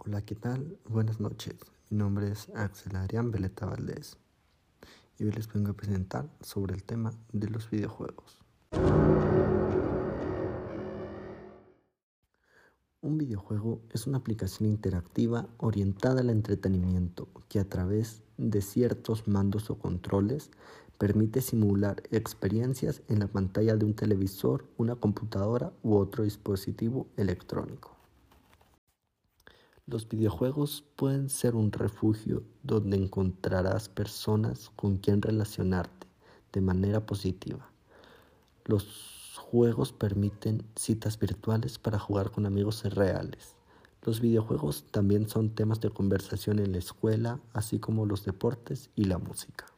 Hola, ¿qué tal? Buenas noches. Mi nombre es Axel Adrián Veleta Valdés y hoy les vengo a presentar sobre el tema de los videojuegos. Un videojuego es una aplicación interactiva orientada al entretenimiento que a través de ciertos mandos o controles permite simular experiencias en la pantalla de un televisor, una computadora u otro dispositivo electrónico. Los videojuegos pueden ser un refugio donde encontrarás personas con quien relacionarte de manera positiva. Los juegos permiten citas virtuales para jugar con amigos reales. Los videojuegos también son temas de conversación en la escuela, así como los deportes y la música.